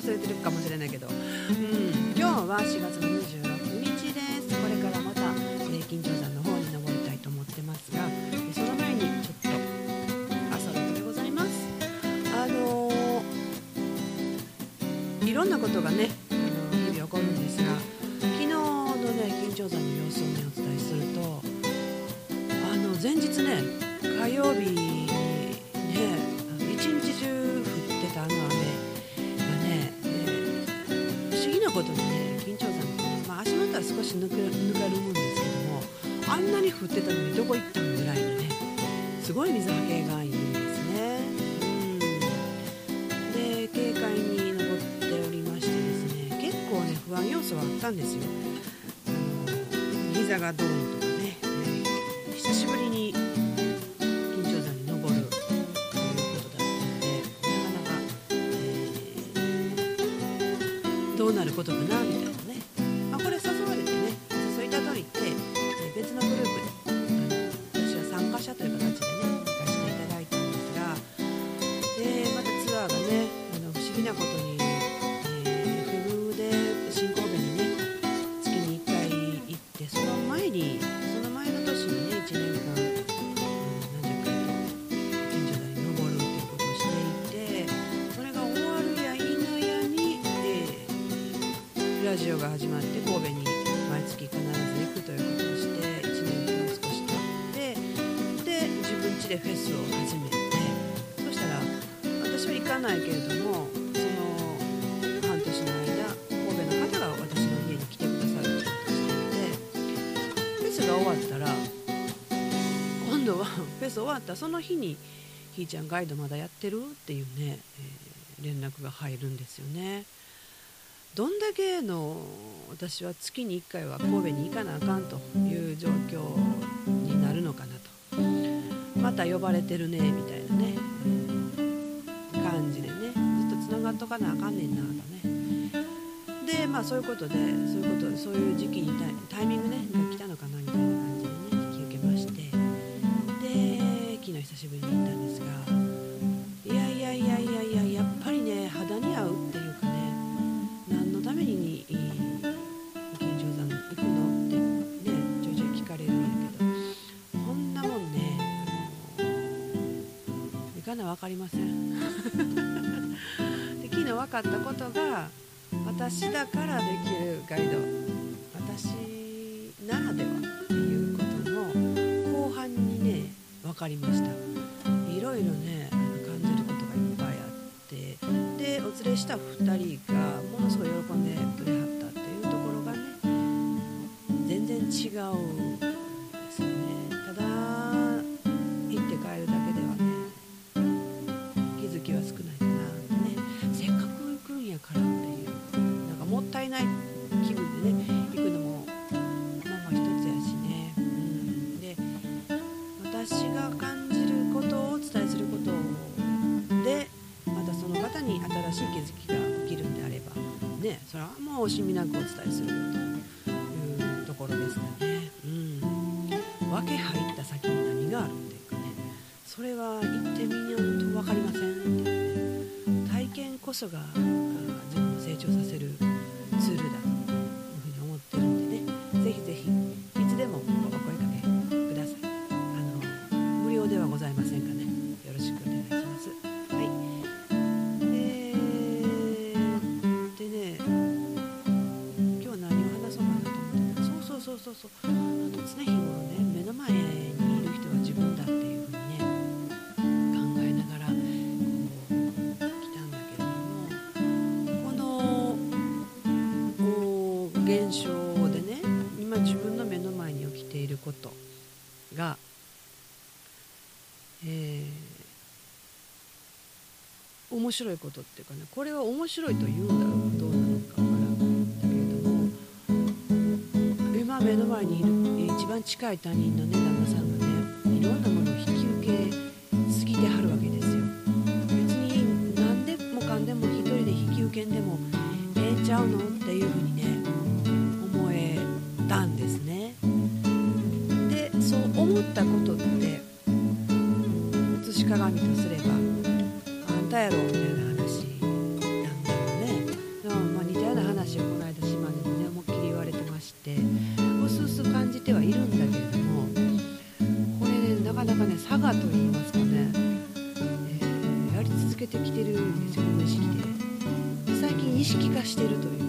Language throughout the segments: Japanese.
忘れてるかもしれないけど、うん、今日は4月の26日です。これからまた、えー、金城山の方に登りたいと思ってますがその前にちょっと朝6でございます。あのー、いろんなことがねあの日々起こるんですが昨日のね金城山の様子をねお伝えするとあの前日ね火曜日降ってたのにどこ行ったんぐらいのねすごい水はけがいいんですね。うんで警戒に登っておりましてですね結構ね不安要素はあったんですよ。あの膝がどうのとかね、えー久しぶりに緊張山に登るということだったのでなかなか、えーどうなることかなみたいなねあの不思議なことに、えー、FM で新神戸にね月に1回行ってその前にその前の年にね1年間、うん、何十回と近所に登るっていうことをしていてそれが終わるや否やに、えラジオが始まって神戸に毎月必ず行くということをして1年間少し経ってで自分家でフェスを始めないけれどもその半年の間神戸の方が私の家に来てくださるってことしていてフェスが終わったら今度は フェス終わったその日に「ひーちゃんガイドまだやってる?」っていうね、えー連絡が入るんですよね。どんだけの私は月に1回は神戸に行かなあかんという状況になるのかなとまた呼ばれてるねみたいなね、感じでねずっとつながっとかなあかんねんなとね。でまあそういうことでそういうことそういう時期にタイミングねが来たのかなみたいな感じでね引き受けまして。で昨日久しぶりに行ったんですがかったことが私だからできるガイド。私ならではっていうことの後半にね分かりました。いろいろね感じることがいっぱいあって。でお連れした2人がものすごい喜んでくれはったっていうところがね全然違う。ね行くのもまあまあ一つやしね、うん、で私が感じることをお伝えすることでまたその方に新しい気づきが起きるんであればねそれはもう惜しみなくお伝えするよというところですかね。うん、分け入った先に何があるっていうかね。それは行ってみないと分かりませんっていうね。体験こそが自分を成長させるツールだとそうそう。あの常日頃ね目の前にいる人は自分だっていうふうにね考えながらこう来たんだけれどもこのお現象でね今自分の目の前に起きていることが、えー面白いことっていうかねこれは面白いと言うんだろうかどうなのか。前にいるえ一番近い他人のね旦那さんがねいろんなものを引き受けすぎてはるわけですよ。別に何でもかんでも一人で引き受けんでもええんちゃうのっていうふうにね思えたんですね。でそう思ったことって写し鏡とすればあんたやろみたいな。はいるんだけれどもこれねなかなかね佐賀と言いますかね、えーやり続けてきてるんですよ無意識で。最近意識化してるという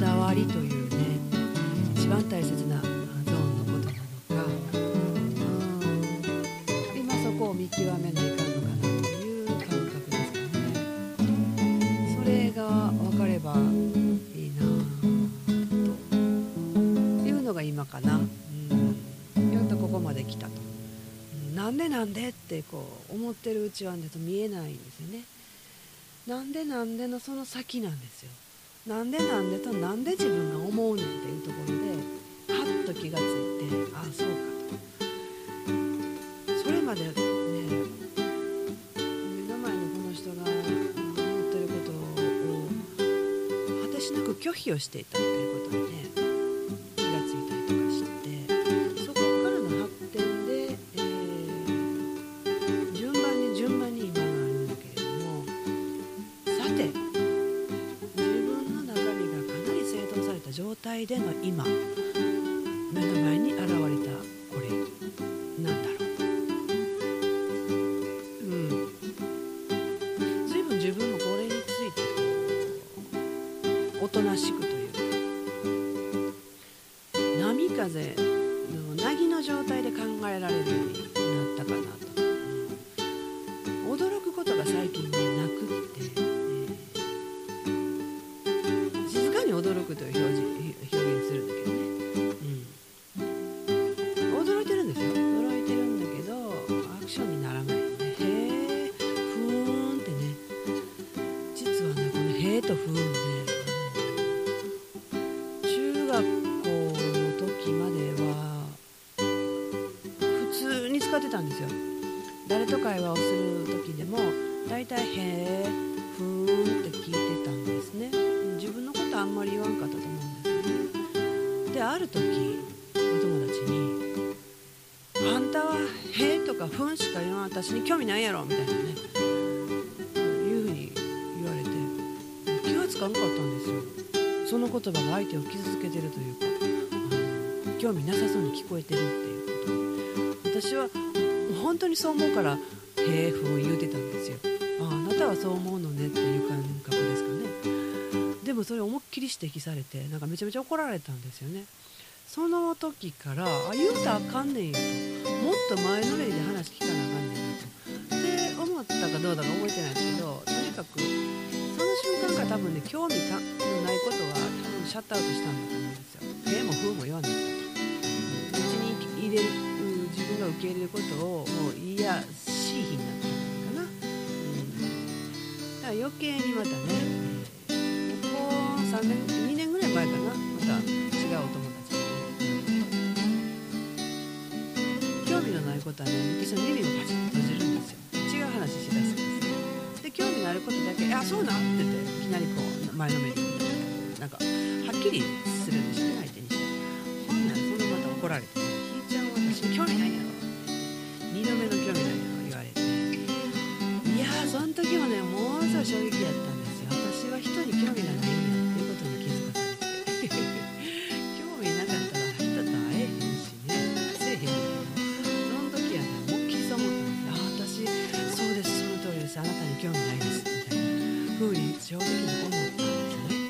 だわりというね一番大切なゾーンのことなの。かうん今そこを見極めないかんのかなという感覚ですかね。それが分かればいいなと。いうのが今かな、うん、やっとここまで来たと、うん。なんでなんでってこう思ってるうちはねと見えないんですよね。なんでなんでのその先なんですよ。なんでなんでとなんで自分が思うねんっていうところではっと気がついてああそうか。とそれまでね目の前のこの人が思ってることを果てしなく拒否をしていたっていうことにねでの今目の前に現れたこれ。なんだろう。うん。随分自分もこれについてこうおとなしくという。か波風の凪の状態で考えられるようになったかなと、うん。驚くことが最近ねなくって、えー静かに驚くという表示に使ってたんですよ。誰と会話をする時でも大体「へえ」「ふーん」って聞いてたんですね。自分のことあんまり言わんかったと思うんですよね。である時お友達に「あんたは「へえ」とか「ふん」しか言わん私に興味ないやろみたいなね。いうふうに言われて気がつかんかったんですよ。その言葉が相手を傷つけてるというか興味なさそうに聞こえてるっていうこと。に私は本当にそう思うから「へえふん」言うてたんですよ。ああなたはそう思うのねっていう感覚ですかね。でもそれを思いっきり指摘されてなんかめちゃめちゃ怒られたんですよね。その時からあ言うたらあかんねんよと。もっと前のめりで話聞かなあかんねんなと。で思ったかどうだか覚えてないですけどとにかくその瞬間から多分ね興味のないことは多分シャットアウトしたんだと思うんですよ「へえもふーも言わない。んだ」とうちに入れる。が受け入れることをもう嫌しい日になったんかな、うん、だから余計にまたね、ここ3年2年ぐらい前かな。また違うお友達に興味のないことはね私の耳をパチッと閉じるんですよ。違う話しだすんです。で興味のあることだけ「あそうな?」って言っていきなりこう前のめりにな。んかはっきりするんですよね相手にして。ほんならそれまた怒られて「ひーちゃんは私。に興味ないの時はねものすごい衝撃やったんですよ。私は人に興味がないんやっていうことに気づかされて興味なかったら人と会えへん。しねせえへんけどその時はね思いっきりそう思ったんです。あ私そうです。その通りです。あなたに興味ないです。みたいな風に正直に思ったんです。ね、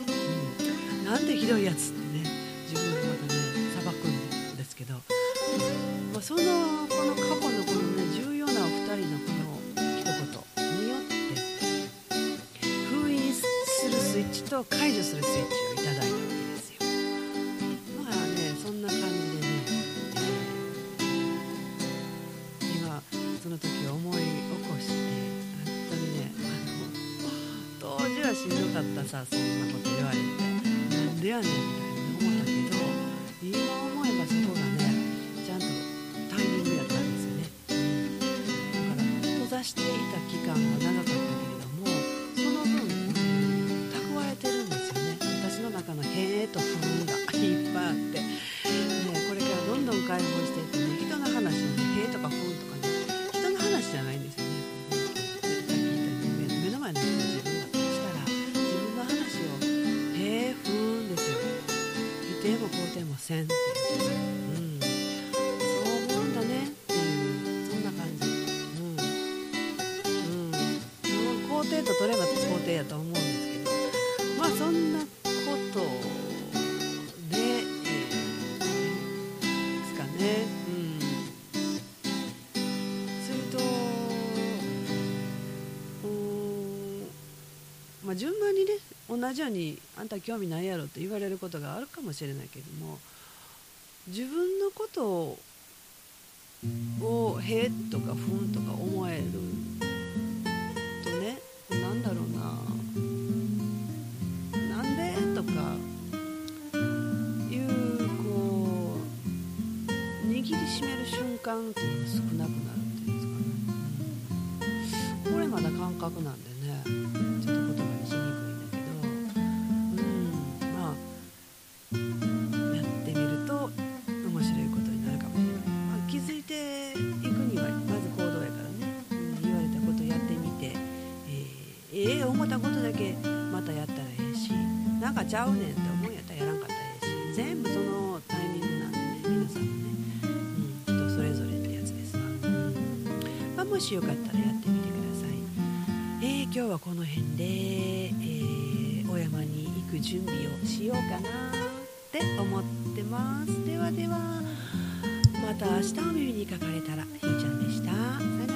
うん、なんてひどいやつってね自分でまたね裁くんです。けど、まあ、そのスイッチと解除するスイッチをいただいたわけですよ。まあねそんな感じでね、えー今その時思い起こして本当にねあの当時はしんどかったさそんなこと言われてなんでやねんみたいな思ったけど今思えばそこがねちゃんと順番にね同じようにあんた興味ないやろって言われることがあるかもしれないけども自分のことを「へ」とか「ふん」とか思えるとねなんだろうな。なんでとかいうこう握りしめる瞬間っていうのが少なくなるっていうんですかね、これまだ感覚なんでちゃうねんって思うんやったらやらんかったらええし全部そのタイミングなんでね皆さん。もね、うん、人それぞれってやつですわ、まあ、もしよかったらやってみてくださいえー今日はこの辺で、えーお山に行く準備をしようかなって思ってます。ではではまた明日お耳にかかれたらひーちゃんでした。